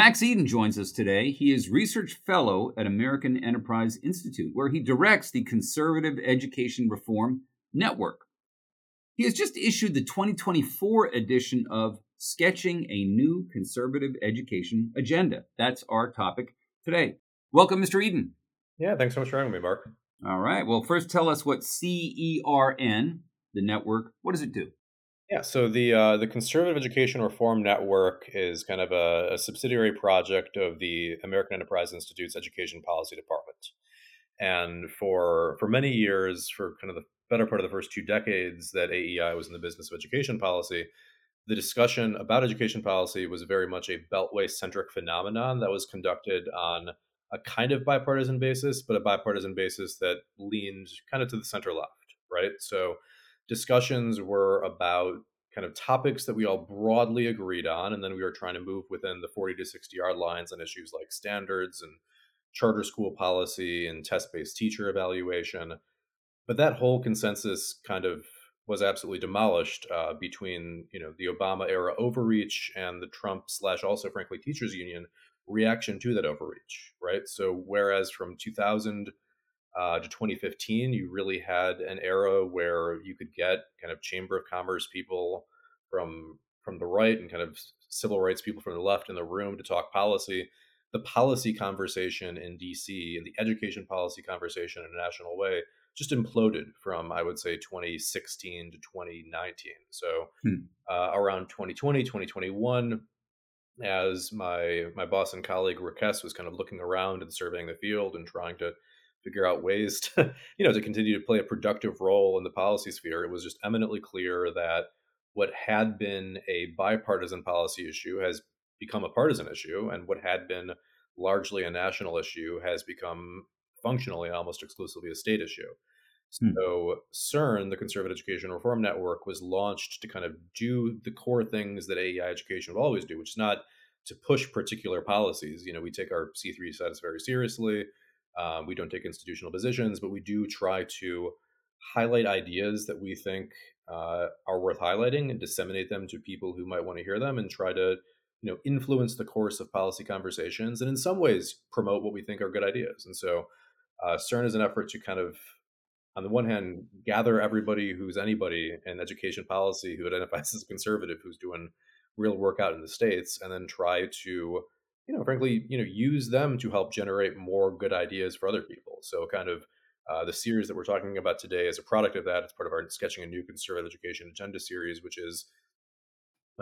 Max Eden joins us today. He is Research Fellow at American Enterprise Institute, where he directs the Conservative Education Reform Network. He has just issued the 2024 edition of Sketching a New Conservative Education Agenda. That's our topic today. Welcome, Mr. Eden. Yeah, thanks so much for having me, Mark. All right. Well, first tell us what CERN, the network, what does it do? Yeah, so the uh, the Conservative Education Reform Network is kind of a, a, subsidiary project of the American Enterprise Institute's Education Policy Department, and for for many years, for kind of the better part of the first two decades that AEI was in the business of education policy, the discussion about education policy was very much a Beltway centric phenomenon that was conducted on a kind of bipartisan basis, but a bipartisan basis that leaned kind of to the center left, right? So discussions were about kind of topics that we all broadly agreed on and then we were trying to move within the 40 to 60 yard lines on issues like standards and charter school policy and test-based teacher evaluation. But that whole consensus kind of was absolutely demolished uh, between you know the obama era overreach and the trump slash also frankly teachers union reaction to that overreach right? So whereas from 2000 uh, to 2015, you really had an era where you could get kind of chamber of commerce people from from the right and kind of civil rights people from the left in the room to talk policy. The policy conversation in DC and the education policy conversation in a national way just imploded from I would say 2016 to 2019. So hmm. uh, around 2020, 2021, as my my boss and colleague Rick Hess was kind of looking around and surveying the field and trying to figure out ways to you know to continue to play a productive role in the policy sphere it was just eminently clear that what had been a bipartisan policy issue has become a partisan issue and what had been largely a national issue has become functionally almost exclusively a state issue hmm. so CERN, the Conservative Education Reform Network, was launched to kind of do the core things that AEI education would always do, which is not to push particular policies. You know, we take our C3 status very seriously. Um, we don't take institutional positions, but we do try to highlight ideas that we think uh, are worth highlighting and disseminate them to people who might want to hear them and try to you know influence the course of policy conversations and in some ways promote what we think are good ideas. And so uh, cern is an effort to kind of on the one hand gather everybody who's anybody in education policy who identifies as conservative who's doing real work out in the states and then try to you know, frankly, you know, use them to help generate more good ideas for other people. So, kind of uh, the series that we're talking about today is a product of that. It's part of our sketching a new conservative education agenda series, which is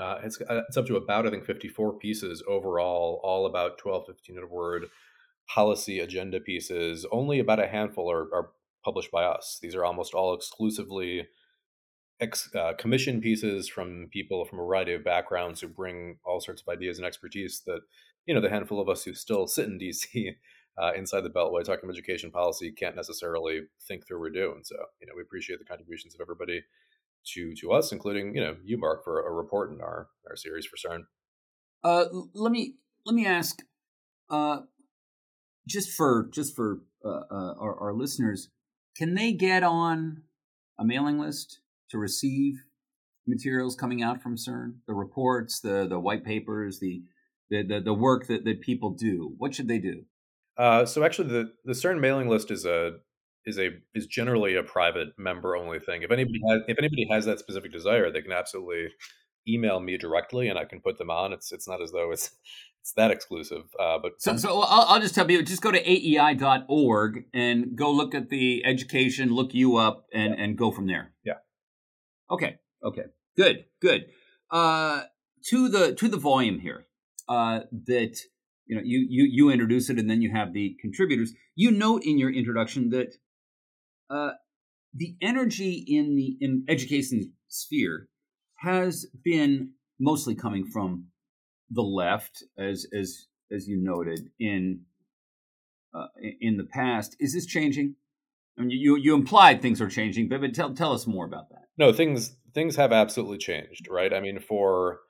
uh, it's uh, it's up to about I think 54 pieces overall, all about 12 to 1500 word policy agenda pieces. Only about a handful are, are published by us. These are almost all exclusively ex, uh, commission pieces from people from a variety of backgrounds who bring all sorts of ideas and expertise that you know the handful of us who still sit in DC uh, inside the Beltway talking about education policy can't necessarily think through or do. And so you know we appreciate the contributions of everybody to to us, including you know you, Mark, for a report in our our series for CERN. Uh, let me let me ask, uh, just for just for uh, uh, our, our listeners, can they get on a mailing list to receive materials coming out from CERN, the reports, the the white papers, the the the, the work that, that people do? What should they do? Uh, so actually, the the CERN mailing list is a is a is generally a private member only thing. If anybody has if anybody has that specific desire, they can absolutely email me directly, and I can put them on. It's it's not as though it's it's that exclusive. Uh, but so, so I'll, I'll, just tell you, just go to aei.org and go look at the education, look you up, and yeah. and go from there. Yeah. Okay. Okay. Good. Good. Uh, to the to the volume here uh, that you know you you you introduce it, and then you have the contributors. You note in your introduction that uh, the energy in the in education sphere has been mostly coming from the left, as as as you noted in uh, in the past. Is this changing? I mean, you you implied things are changing, but, but tell tell us more about that. No, things things have absolutely changed, right? I mean, for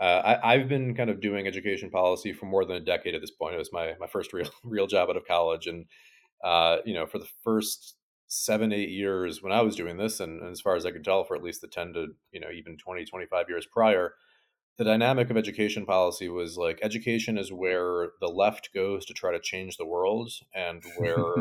uh, I, have been kind of doing education policy for more than a decade at this point. It was my my first real real job out of college, and uh, you know, for the first seven eight years when I was doing this, and, and, as far as I can tell, for at least the ten to you know even 20, 25 years prior, the dynamic of education policy was like education is where the left goes to try to change the world and where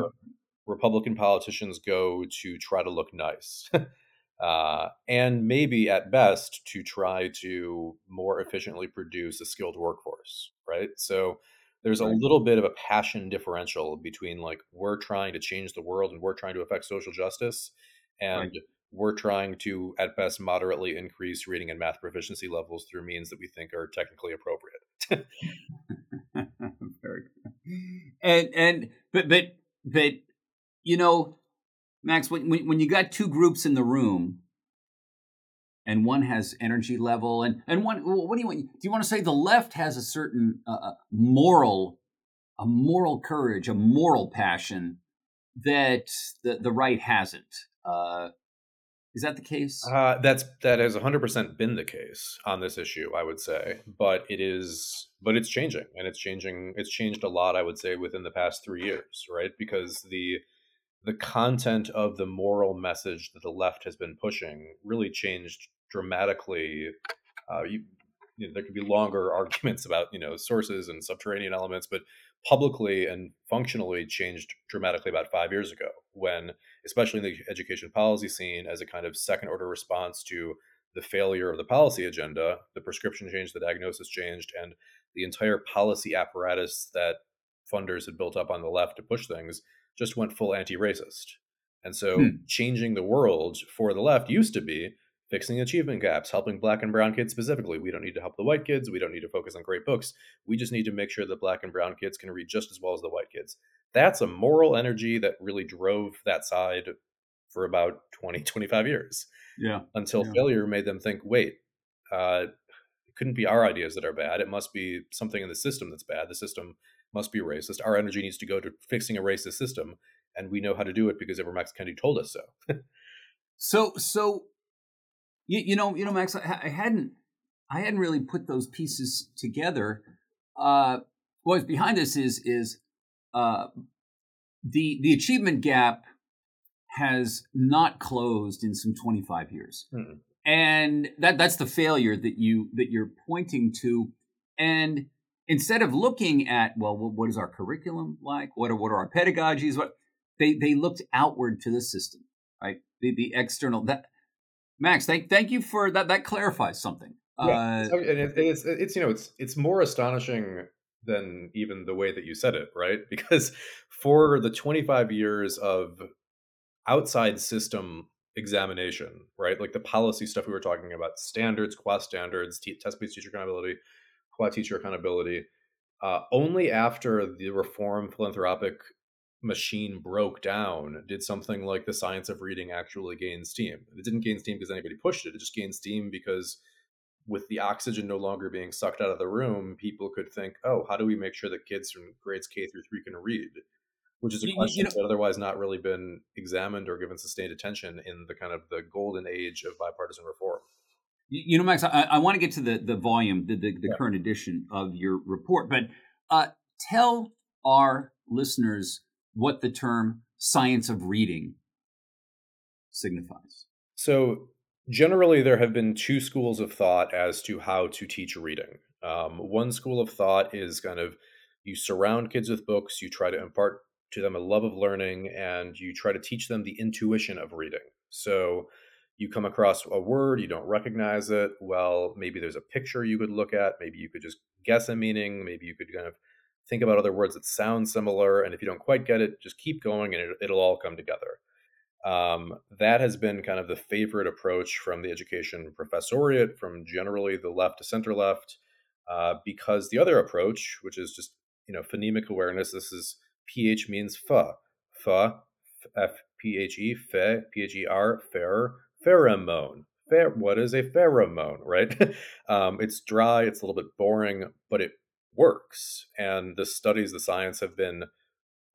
Republican politicians go to try to look nice. uh, and maybe at best to try to more efficiently produce a skilled workforce, right? So there's a little bit of a passion differential between like we're trying to change the world and we're trying to affect social justice and right. we're trying to at best moderately increase reading and math proficiency levels through means that we think are technically appropriate very good and and but but but you know max when when you got two groups in the room and one has energy level and and one what do you want? Do you want to say the left has a certain uh, uh, moral a moral courage a moral passion that the, the right hasn't? Uh, is that the case? Uh, that's that has 100% been the case on this issue i would say but it is but it's changing and it's changing it's changed a lot i would say within the past three years right? Because the the content of the moral message that the left has been pushing really changed dramatically. Uh, you, you know, there could be longer arguments about you know sources and subterranean elements, but publicly and functionally changed dramatically about five years ago when especially in the education policy scene as a kind of second order response to the failure of the policy agenda the prescription changed the diagnosis changed and the entire policy apparatus that funders had built up on the left to push things just went full anti-racist. And so hmm. changing the world for the left used to be fixing achievement gaps, helping black and brown kids specifically. We don't need to help the white kids. We don't need to focus on great books. We just need to make sure that black and brown kids can read just as well as the white kids. That's a moral energy that really drove that side for about 20, 25 years. Yeah. Until yeah. failure made them think, wait, uh, it couldn't be our ideas that are bad. It must be something in the system that's bad. The system must be racist. Our energy needs to go to fixing a racist system, and we know how to do it because Ibram X. Kendi told us so. so, so you, you know, you know, Max, I, I, hadn't, I hadn't really put those pieces together. Uh, what's behind this is is uh, the the achievement gap has not closed in some 25 years. Mm-hmm. And that that's the failure that you that you're pointing to. And instead of looking at well what is our curriculum like? What are what are our pedagogies? What they they looked outward to the system right? The the external that max thank thank you for that that clarifies something. Yeah. Uh, and it, it's it's you know it's it's more astonishing than even the way that you said it right? Because for the 25 years of outside system examination right? Like the policy stuff we were talking about standards quas standards test-based teacher accountability quad teacher accountability. Uh, only after the reform philanthropic machine broke down did something like the science of reading actually gain steam. It didn't gain steam because anybody pushed it. It just gained steam because with the oxygen no longer being sucked out of the room, people could think, oh, how do we make sure that kids from grades K through three can read? Which is a question you know, that otherwise not really been examined or given sustained attention in the kind of the golden age of bipartisan reform. You know, Max, I, I want to get to the the volume, the the, the yeah. current edition of your report, but uh, tell our listeners what the term science of reading signifies. So, generally, there have been two schools of thought as to how to teach reading. Um, one school of thought is kind of you surround kids with books, you try to impart to them a love of learning, and you try to teach them the intuition of reading. So, you come across a word, you don't recognize it. Well, maybe there's a picture you could look at. Maybe you could just guess a meaning. Maybe you could kind of think about other words that sound similar. And if you don't quite get it, just keep going and it, will all come together. Um, that has been kind of the favorite approach from the education professoriate, from generally the left to center left, uh, because the other approach, which is just you know phonemic awareness, this is ph means fa, fa, f p h e, fe, p h e r, fair, pheromone. what is a pheromone, right? um, it's dry, it's a little bit boring, but it works. And the studies, the science have been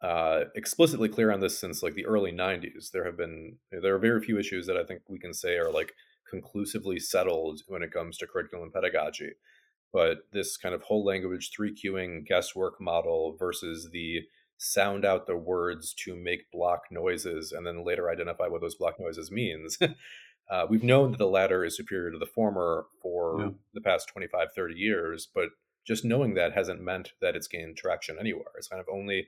uh, explicitly clear on this since like the early 90s. There have been, there are very few issues that I think we can say are like conclusively settled when it comes to curriculum pedagogy. But this kind of whole language three cueing guesswork model versus the sound out the words to make block noises and then later identify what those block noises means Uh, we've known that the latter is superior to the former for Yeah. the past 25, 30 years, but just knowing that hasn't meant that it's gained traction anywhere. It's kind of only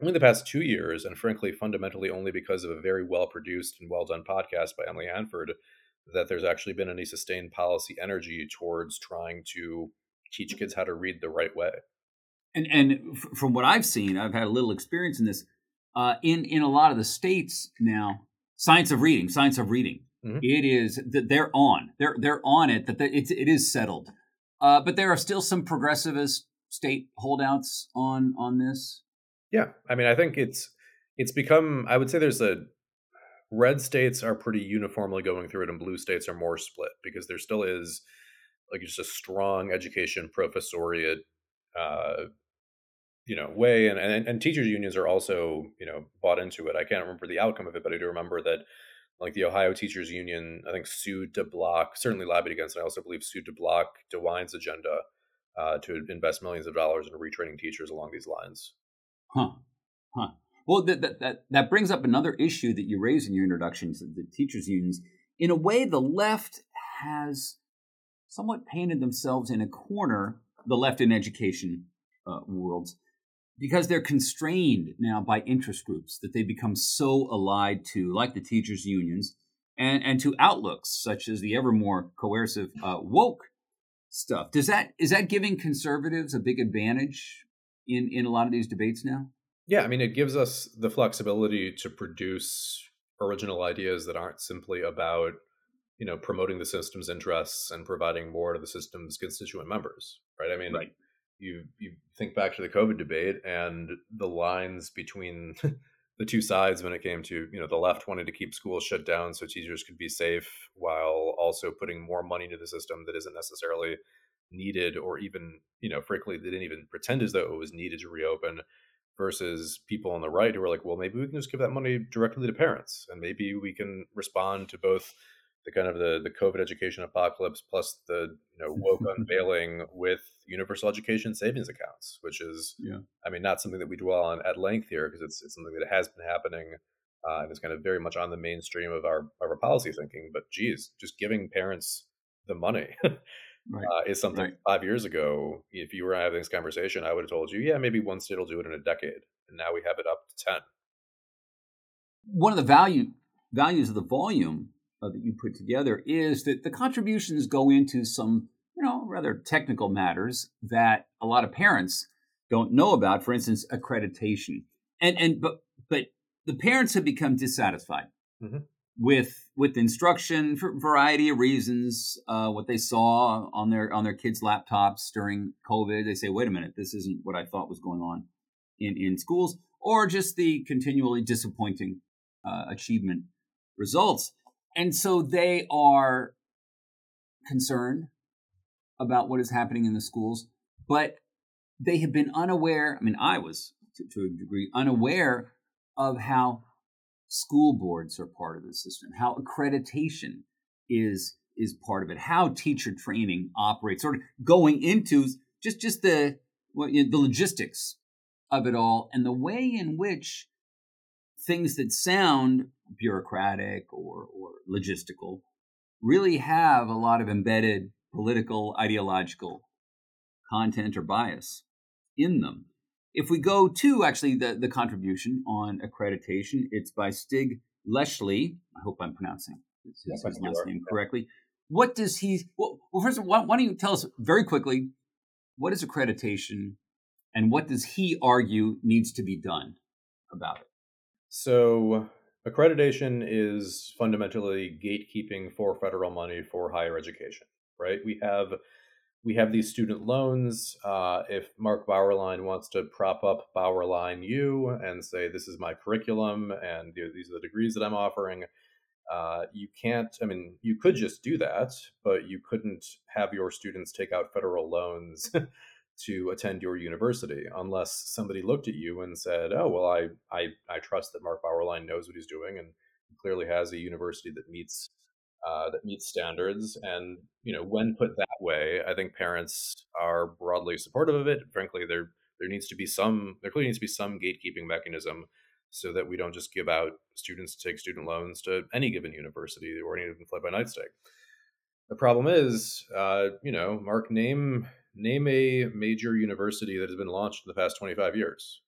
only the past two years, and frankly, fundamentally only because of a very well produced and well done podcast by Emily Hanford, that there's actually been any sustained policy energy towards trying to teach kids how to read the right way. And and f- from what I've seen, I've had a little experience in this. Uh, in in a lot of the states now, science of reading, science of reading, Mhm. it is that they're on, they're they're on it. That it's it is settled. Uh, but there are still some progressivist state holdouts on on this. Yeah, I mean, I think it's it's become. I would say there's a red states are pretty uniformly going through it, and blue states are more split because there still is like just a strong education professoriate, uh, you know, way, and, and and teachers unions are also you know bought into it. I can't remember the outcome of it, but I do remember that like the Ohio Teachers Union, I think sued to block, certainly lobbied against, and I also believe sued to block DeWine's agenda uh, to invest millions of dollars in retraining teachers along these lines. Huh. Huh. Well, that, that, that, that brings up another issue that you raised in your introductions the teachers' unions. In a way, the left has somewhat painted themselves in a corner, the left in education uh, worlds, because they're constrained now by interest groups that they become so allied to, like the teachers' unions, and, and to outlooks such as the ever more coercive uh, woke stuff. Does that is that giving conservatives a big advantage in in a lot of these debates now? Yeah, I mean, it gives us the flexibility to produce original ideas that aren't simply about, you know, promoting the system's interests and providing more to the system's constituent members, right? I mean, Right. You you think back to the COVID debate and the lines between the two sides when it came to, you know, the left wanting to keep schools shut down so teachers could be safe while also putting more money into the system that isn't necessarily needed or even, you know, frankly, they didn't even pretend as though it was needed to reopen versus people on the right who are like, well, maybe we can just give that money directly to parents, and maybe we can respond to both the kind of the the COVID education apocalypse plus the you know woke unveiling with universal education savings accounts, which is, Yeah. I mean, not something that we dwell on at length here because it's it's something that has been happening. Uh, and it's kind of very much on the mainstream of our of our policy thinking. But geez, just giving parents the money Right. uh, is something Right. five years ago, if you were having this conversation, I would have told you, yeah, maybe one state will do it in a decade. And now we have it up to 10. One of the value values of the volume uh, that you put together is that the contributions go into some, you know, rather technical matters that a lot of parents don't know about. For instance, accreditation, and and but but the parents have become dissatisfied Mhm. with with instruction for a variety of reasons. Uh, what they saw on their on their kids' laptops during COVID, they say, "Wait a minute, this isn't what I thought was going on in in schools," or just the continually disappointing uh, achievement results. And so they are concerned about what is happening in the schools, but they have been unaware. I mean, I was to, to a degree unaware of how school boards are part of the system, how accreditation is is part of it, how teacher training operates, sort of going into just just the well, you know, the logistics of it all, and the way in which things that sound bureaucratic or or logistical really have a lot of embedded political ideological content or bias in them. If we go to actually the, the contribution on accreditation, it's by Stig Leschly. I hope I'm pronouncing his, his last name correctly. What does he? Well, well first of all, why, why don't you tell us very quickly what is accreditation, and what does he argue needs to be done about it? So, accreditation is fundamentally gatekeeping for federal money for higher education, right? We have we have these student loans. Uh, if Mark Bauerlein wants to prop up Bauerlein U and say this is my curriculum and you know, these are the degrees that I'm offering, uh, you can't. I mean, you could just do that, but you couldn't have your students take out federal loans to attend your university unless somebody looked at you and said, "Oh, well, I I, I trust that Mark Bauerlein knows what he's doing and clearly has a university that meets uh, that meets standards." And you know, when put that way, I think parents are broadly supportive of it. Frankly, there there needs to be some there clearly needs to be some gatekeeping mechanism so that we don't just give out students to take student loans to any given university or any given fly by night stay. The problem is, uh, you know, Mark, name name a major university that has been launched in the past 25 years.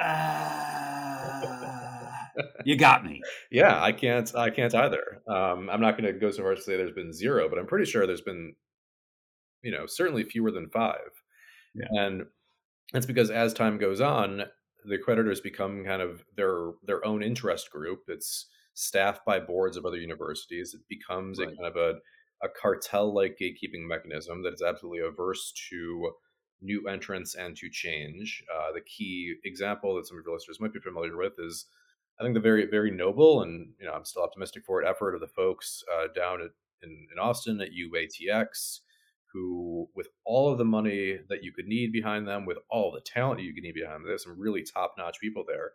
Uh, you got me. yeah, I can't. I can't either. Um, I'm not going to go so far as to say there's been zero, but I'm pretty sure there's been, you know, certainly fewer than five. Yeah. And it's because as time goes on, the accreditors become kind of their their own interest group. It's staffed by boards of other universities. It becomes right. a kind of a a cartel like gatekeeping mechanism that is absolutely averse to new entrants and to change. Uh, the key example that some of your listeners might be familiar with is, I think, the very, very noble and you know I'm still optimistic for it effort of the folks uh, down at, in, in Austin at UATX, who, with all of the money that you could need behind them, with all the talent you could need behind them, there's some really top notch people there.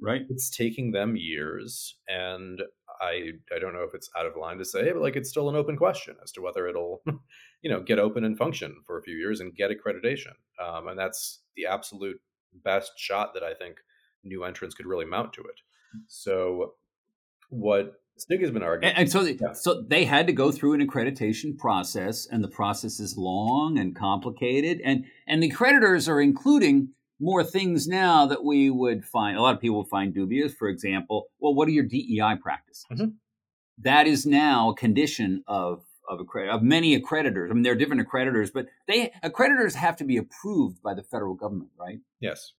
Right. It's taking them years, and I I don't know if it's out of line to say, but like it's still an open question as to whether it'll, you know, get open and function for a few years and get accreditation. Um, and that's the absolute best shot that I think new entrants could really mount to it. So, what Stig has been arguing, and, and so they, yeah. so they had to go through an accreditation process, and the process is long and complicated, and and the creditors are including more things now that we would find a lot of people would find dubious. For example, well, what are your DEI practices? Mm-hmm. That is now a condition of of, accredit- of many accreditors. I mean, there are different accreditors, but they accreditors have to be approved by the federal government, right? Yes.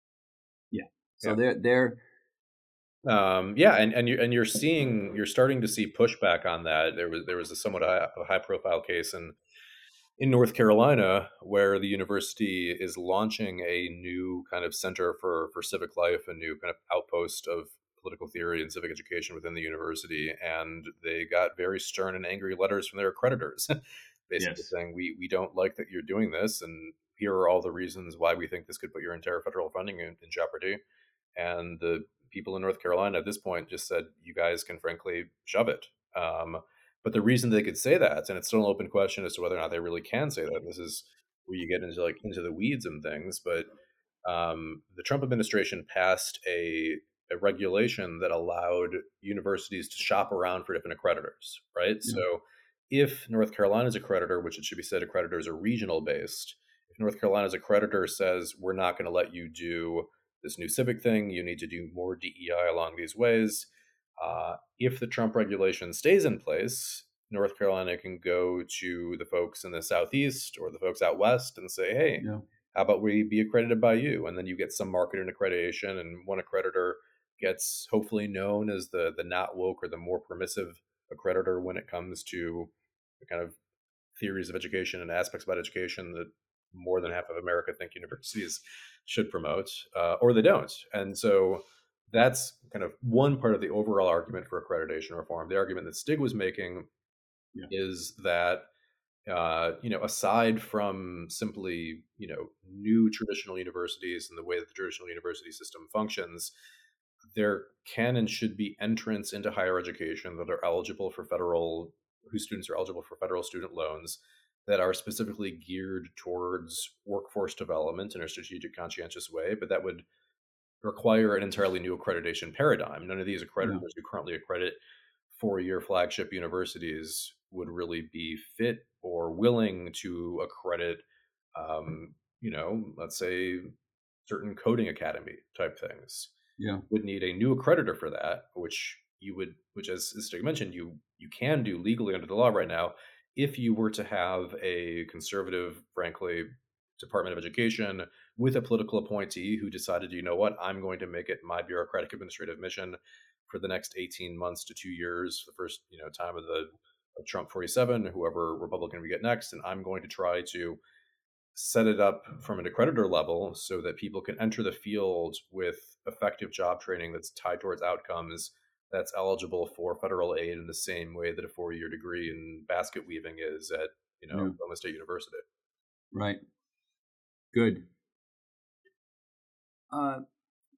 Yeah. So yeah. they're they're um, yeah, and and you and you're seeing you're starting to see pushback on that. There was there was a somewhat high, a high profile case in in North Carolina, where the university is launching a new kind of center for for civic life, a new kind of outpost of political theory and civic education within the university, and they got very stern and angry letters from their accreditors, basically yes. saying we we don't like that you're doing this, and here are all the reasons why we think this could put your entire federal funding in, in jeopardy. And the people in North Carolina at this point just said, you guys can frankly shove it. Um, but the reason they could say that, and it's still an open question as to whether or not they really can say that. This is where you get into like into the weeds and things. But um, the Trump administration passed a, a regulation that allowed universities to shop around for different accreditors, right? So if North Carolina's accreditor, which it should be said accreditors are regional based, if North Carolina's accreditor says we're not going to let you do this new civic thing, you need to do more DEI along these ways uh, if the Trump regulation stays in place, North Carolina can go to the folks in the Southeast or the folks out West and say, hey, yeah. how about we be accredited by you? And then you get some market and accreditation, and one accreditor gets hopefully known as the, the not woke or the more permissive accreditor when it comes to the kind of theories of education and aspects about education that more than half of America think universities should promote, uh, or they don't. And so that's kind of one part of the overall argument for accreditation reform. The argument that Stig was making yeah. is that uh, you know, aside from simply you know new traditional universities and the way that the traditional university system functions, there can and should be entrants into higher education that are eligible for federal, whose students are eligible for federal student loans that are specifically geared towards workforce development in a strategic, conscientious way, but that would require an entirely new accreditation paradigm. None of these accreditors yeah. who currently accredit four year flagship universities would really be fit or willing to accredit, um, you know, let's say certain coding academy type things. Yeah. Would need a new accreditor for that, which you would, which as Stig mentioned, you you can do legally under the law right now if you were to have a conservative, frankly, Department of Education with a political appointee who decided, you know what, I'm going to make it my bureaucratic administrative mission for the next 18 months to two years, the first you know time of the of Trump 47, whoever Republican we get next, and I'm going to try to set it up from an accreditor level so that people can enter the field with effective job training that's tied towards outcomes that's eligible for federal aid in the same way that a four-year degree in basket weaving is at you know yeah. State University. Right. Good. Uh,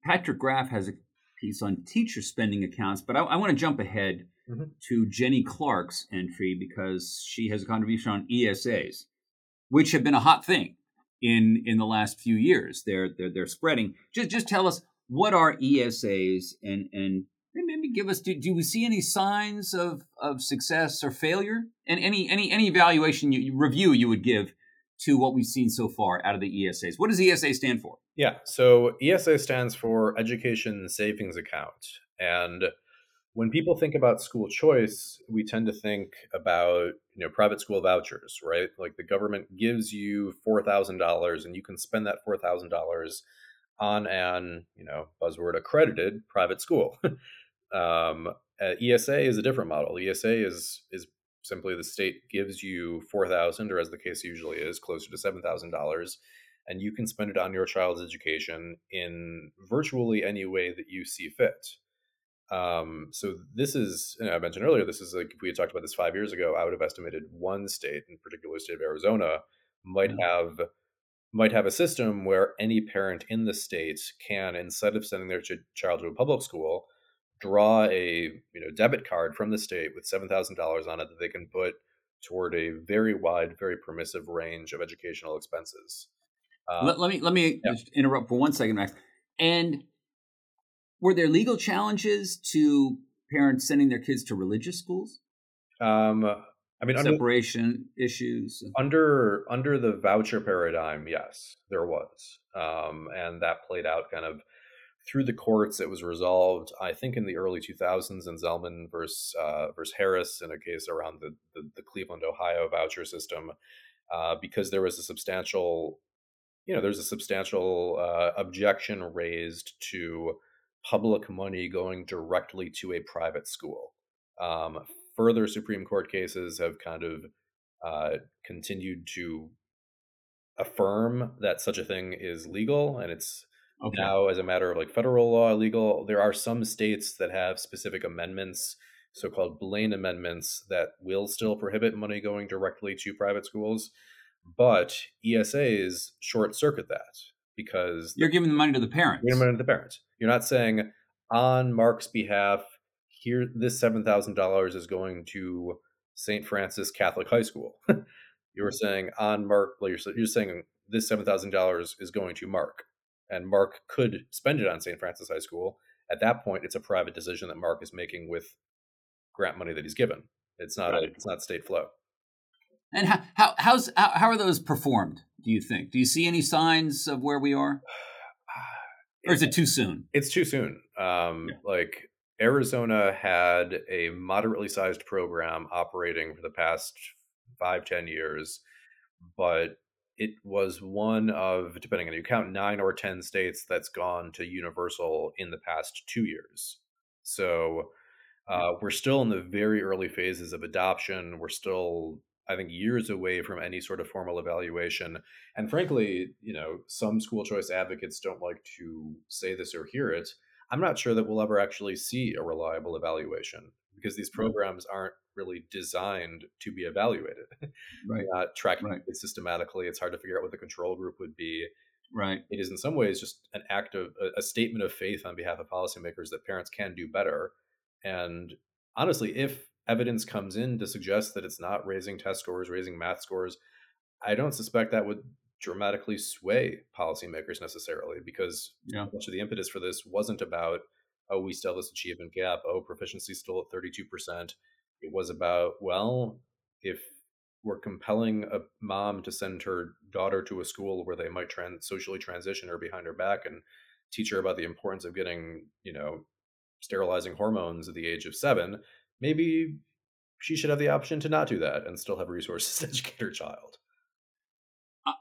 Patrick Graff has a piece on teacher spending accounts, but I, I want to jump ahead mm-hmm. to Jenny Clark's entry because she has a contribution on ESAs, which have been a hot thing in in the last few years. They're they're, they're spreading. Just just tell us what are ESAs and and maybe give us do, do we see any signs of of success or failure and any any any evaluation you, review you would give to what we've seen so far out of the ESAs. What does ESA stand for? Yeah, so ESA stands for Education Savings Account. And when people think about school choice, we tend to think about you know private school vouchers, right? Like the government gives you four thousand dollars, and you can spend that four thousand dollars on an you know buzzword accredited private school. um, uh, ESA is a different model. ESA is is simply the state gives you four thousand, or as the case usually is, closer to seven thousand dollars, and you can spend it on your child's education in virtually any way that you see fit. Um, so this is, I mentioned earlier, this is like if we had talked about this five years ago, I would have estimated one state, in particular, state of Arizona, might mm-hmm. have might have a system where any parent in the state can, instead of sending their ch- child to a public school, draw a you know debit card from the state with seven thousand dollars on it that they can put toward a very wide, very permissive range of educational expenses. Uh, let, let, me let me yeah. interrupt for one second, Max. And were there legal challenges to parents sending their kids to religious schools? Um, I mean, separation under, issues under under the voucher paradigm. Yes, there was, um, and that played out kind of through the courts. It was resolved, I think, in the early 2000s in Zelman versus uh, versus Harris in a case around the the, the Cleveland, Ohio voucher system, uh, because there was a substantial, you know, there's a substantial uh, objection raised to public money going directly to a private school. Um, further Supreme Court cases have kind of uh, continued to affirm that such a thing is legal and it's okay. now as a matter of like federal law legal there are some states that have specific amendments so-called blaine amendments that will still prohibit money going directly to private schools but esas short circuit that because you're giving the money to the parents. You're giving money to the parents. You're not saying on mark's behalf here this $7000 is going to st francis catholic high school. You were saying on mark you're, you're saying this $7000 is going to mark and mark could spend it on st francis high school at that point it's a private decision that mark is making with grant money that he's given. It's not right. a, it's not state flow. And how, how how's how, how are those performed do you think? Do you see any signs of where we are? Or is it too soon? it's too soon. Um, yeah. like Arizona had a moderately sized program operating for the past five, ten years, but it was one of, depending on you count, nine or 10 states that's gone to universal in the past two years. So uh, we're still in the very early phases of adoption. We're still, I think, years away from any sort of formal evaluation. And frankly, you know, some school choice advocates don't like to say this or hear it I'm not sure that we'll ever actually see a reliable evaluation because these mm-hmm. programs aren't really designed to be evaluated. Right. not tracking right. it systematically. It's hard to figure out what the control group would be. Right. It is in some ways just an act of a, a statement of faith on behalf of policymakers that parents can do better. And honestly, if evidence comes in to suggest that it's not raising test scores, raising math scores, I don't suspect that would dramatically sway policymakers necessarily because yeah. much of the impetus for this wasn't about oh we still have this achievement gap. Oh proficiency still at 32% it was about well if we're compelling a mom to send her daughter to a school where they might trans- socially transition her behind her back and teach her about the importance of getting you know sterilizing hormones at the age of seven maybe she should have the option to not do that and still have resources to educate her child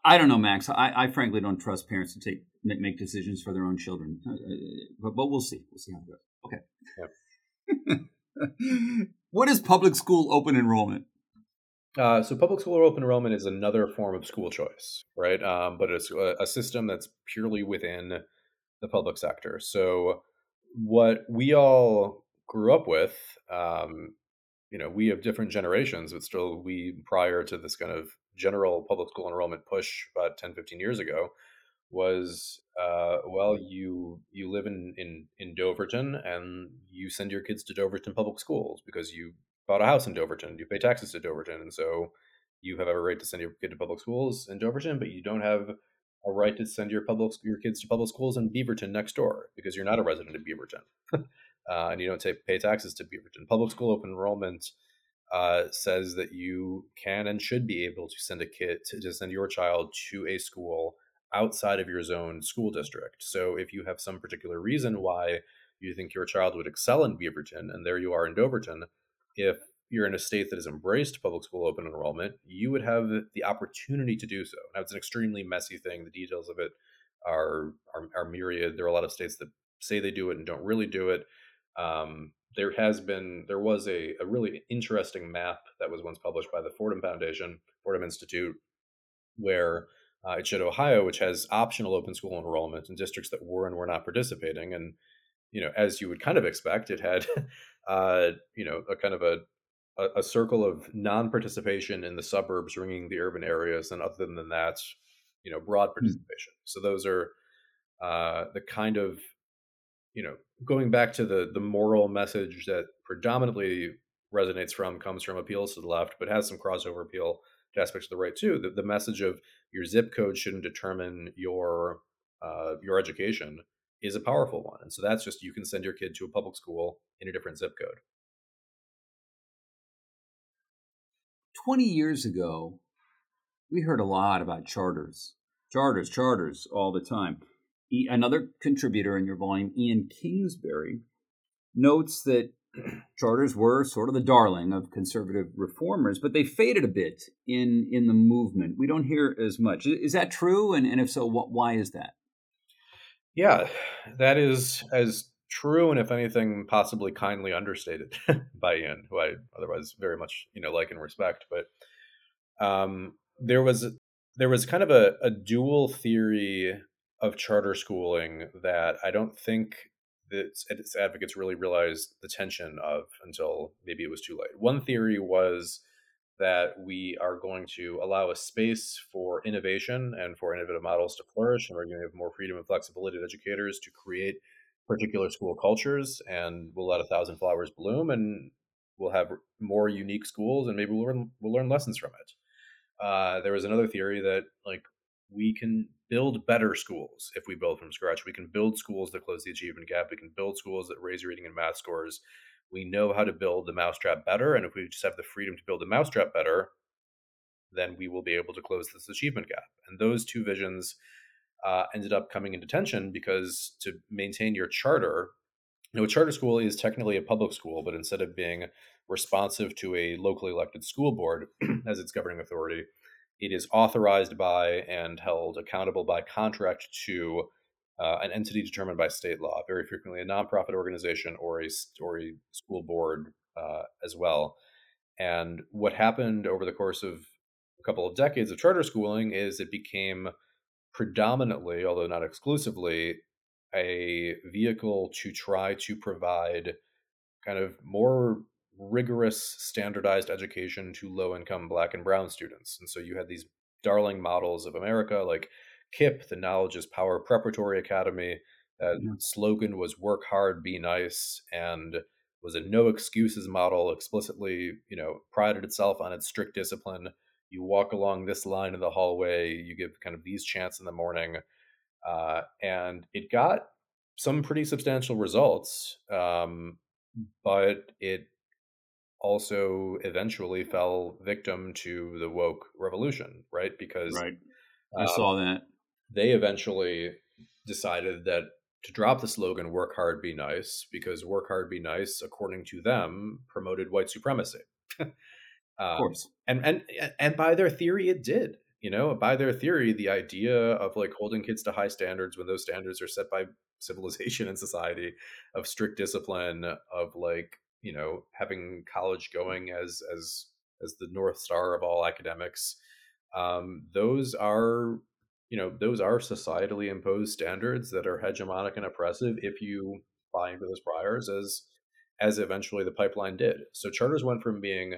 I don't know, Max. I, I frankly don't trust parents to take make, make decisions for their own children, uh, uh, but, but we'll see. We'll see how it goes. Okay. Yep. what is public school open enrollment? Uh, so public school open enrollment is another form of school choice, right? Um, but it's a, a, system that's purely within the public sector. So what we all grew up with, um, you know, we have different generations, but still we prior to this kind of general public school enrollment push about 10, 15 years ago was uh, well you you live in, in in Doverton and you send your kids to Doverton public schools because you bought a house in Doverton you pay taxes to Doverton and so you have a right to send your kid to public schools in Doverton but you don't have a right to send your public your kids to public schools in Beaverton next door because you're not a resident of Beaverton uh, and you don't pay taxes to Beaverton. Public school open enrollment uh, says that you can and should be able to send a kid to, to send your child to a school outside of your zone school district. So if you have some particular reason why you think your child would excel in Beaverton, and there you are in Doverton, if you're in a state that has embraced public school open enrollment, you would have the opportunity to do so. Now, it's an extremely messy thing. The details of it are, are, are myriad. There are a lot of states that say they do it and don't really do it. Um, there has been, there was a, a really interesting map that was once published by the Fordham Foundation, Fordham Institute, where uh, it showed Ohio, which has optional open school enrollment in districts that were and were not participating. And, you know, as you would kind of expect, it had, uh, you know, a kind of a, a, a circle of non-participation in the suburbs ringing the urban areas. And other than that, you know, broad hmm. participation. Mm. So those are uh, the kind of, you know, going back to the the moral message that predominantly resonates from comes from appeals to the left, but has some crossover appeal to aspects of the right too. The, the message of your zip code shouldn't determine your uh, your education is a powerful one, and so that's just you can send your kid to a public school in a different zip code. Twenty years ago, we heard a lot about charters, charters, charters all the time. Another contributor in your volume, Ian Kingsbury, notes that charters were sort of the darling of conservative reformers, but they faded a bit in in the movement. We don't hear as much. Is that true? And, and if so, what, why is that? Yeah, that is as true, and if anything, possibly kindly understated by Ian, who I otherwise very much you know like and respect. But um, there was there was kind of a, a dual theory of charter schooling that I don't think its, its advocates really realized the tension of until maybe it was too late. One theory was that we are going to allow a space for innovation and for innovative models to flourish, and we're going to have more freedom and flexibility to educators to create particular school cultures, and we'll let a thousand flowers bloom, and we'll have more unique schools, and maybe we'll learn, we'll learn lessons from it. Uh, there was another theory that like we can build better schools if we build from scratch. We can build schools that close the achievement gap. We can build schools that raise reading and math scores. We know how to build the mousetrap better. And if we just have the freedom to build the mousetrap better, then we will be able to close this achievement gap. And those two visions uh, ended up coming into tension because to maintain your charter, you know, a charter school is technically a public school, but instead of being responsive to a locally elected school board as its governing authority, it is authorized by and held accountable by contract to uh, an entity determined by state law, very frequently a nonprofit organization or a, or a school board uh, as well. And what happened over the course of a couple of decades of charter schooling is it became predominantly, although not exclusively, a vehicle to try to provide kind of more rigorous standardized education to low income black and brown students. And so you had these darling models of America like KIPP, the Knowledge is Power Preparatory Academy. That mm-hmm. slogan was work hard, be nice, and was a no excuses model, explicitly, you know, prided itself on its strict discipline. You walk along this line in the hallway, you give kind of these chants in the morning. Uh, and it got some pretty substantial results, um, but it also eventually fell victim to the woke revolution, right? Because right. I um, saw that. They eventually decided that to drop the slogan work hard be nice because work hard be nice according to them promoted white supremacy. um, of course. And and and by their theory it did. You know, by their theory the idea of like holding kids to high standards when those standards are set by civilization and society of strict discipline of like you know having college going as as as the north star of all academics um, those are you know those are societally imposed standards that are hegemonic and oppressive if you buy into those priors as as eventually the pipeline did. So charters went from being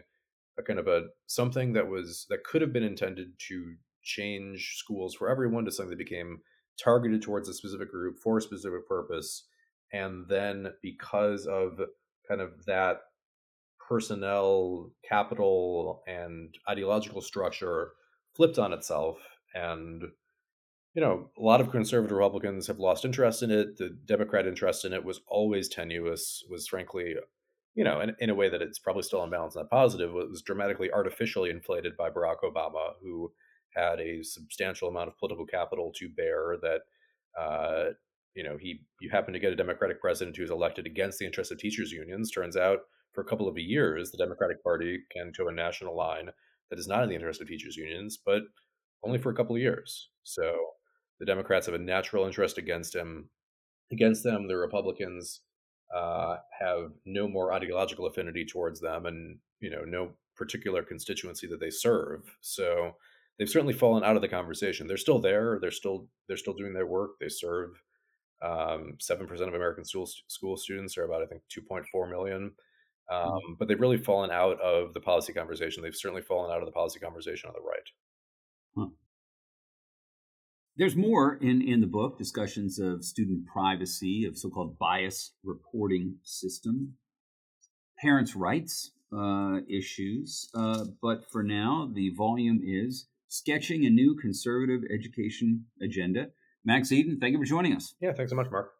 a kind of a something that was that could have been intended to change schools for everyone to something that became targeted towards a specific group for a specific purpose. And then because of kind of that personnel, capital, and ideological structure flipped on itself and you know, a lot of conservative Republicans have lost interest in it. The Democrat interest in it was always tenuous, was frankly, you know, in, in a way that it's probably still unbalanced, not positive, it was dramatically artificially inflated by Barack Obama, who had a substantial amount of political capital to bear that uh, you know he you happen to get a democratic president who's elected against the interests of teachers unions turns out for a couple of years the democratic party can toe a national line that is not in the interest of teachers unions but only for a couple of years so the democrats have a natural interest against him against them the republicans uh, have no more ideological affinity towards them and you know no particular constituency that they serve so they've certainly fallen out of the conversation. They're still there. They're still they're still doing their work. They serve seven um, percent of American school school students are about I think two point four million. Hmm. Um, mm-hmm. But they've really fallen out of the policy conversation. They've certainly fallen out of the policy conversation on the right. Huh. There's more in, in the book discussions of student privacy, of so called bias reporting system, parents' rights uh, issues. Uh, but for now, the volume is sketching a new conservative education agenda. Max Eden, thank you for joining us. Yeah, thanks so much, Mark.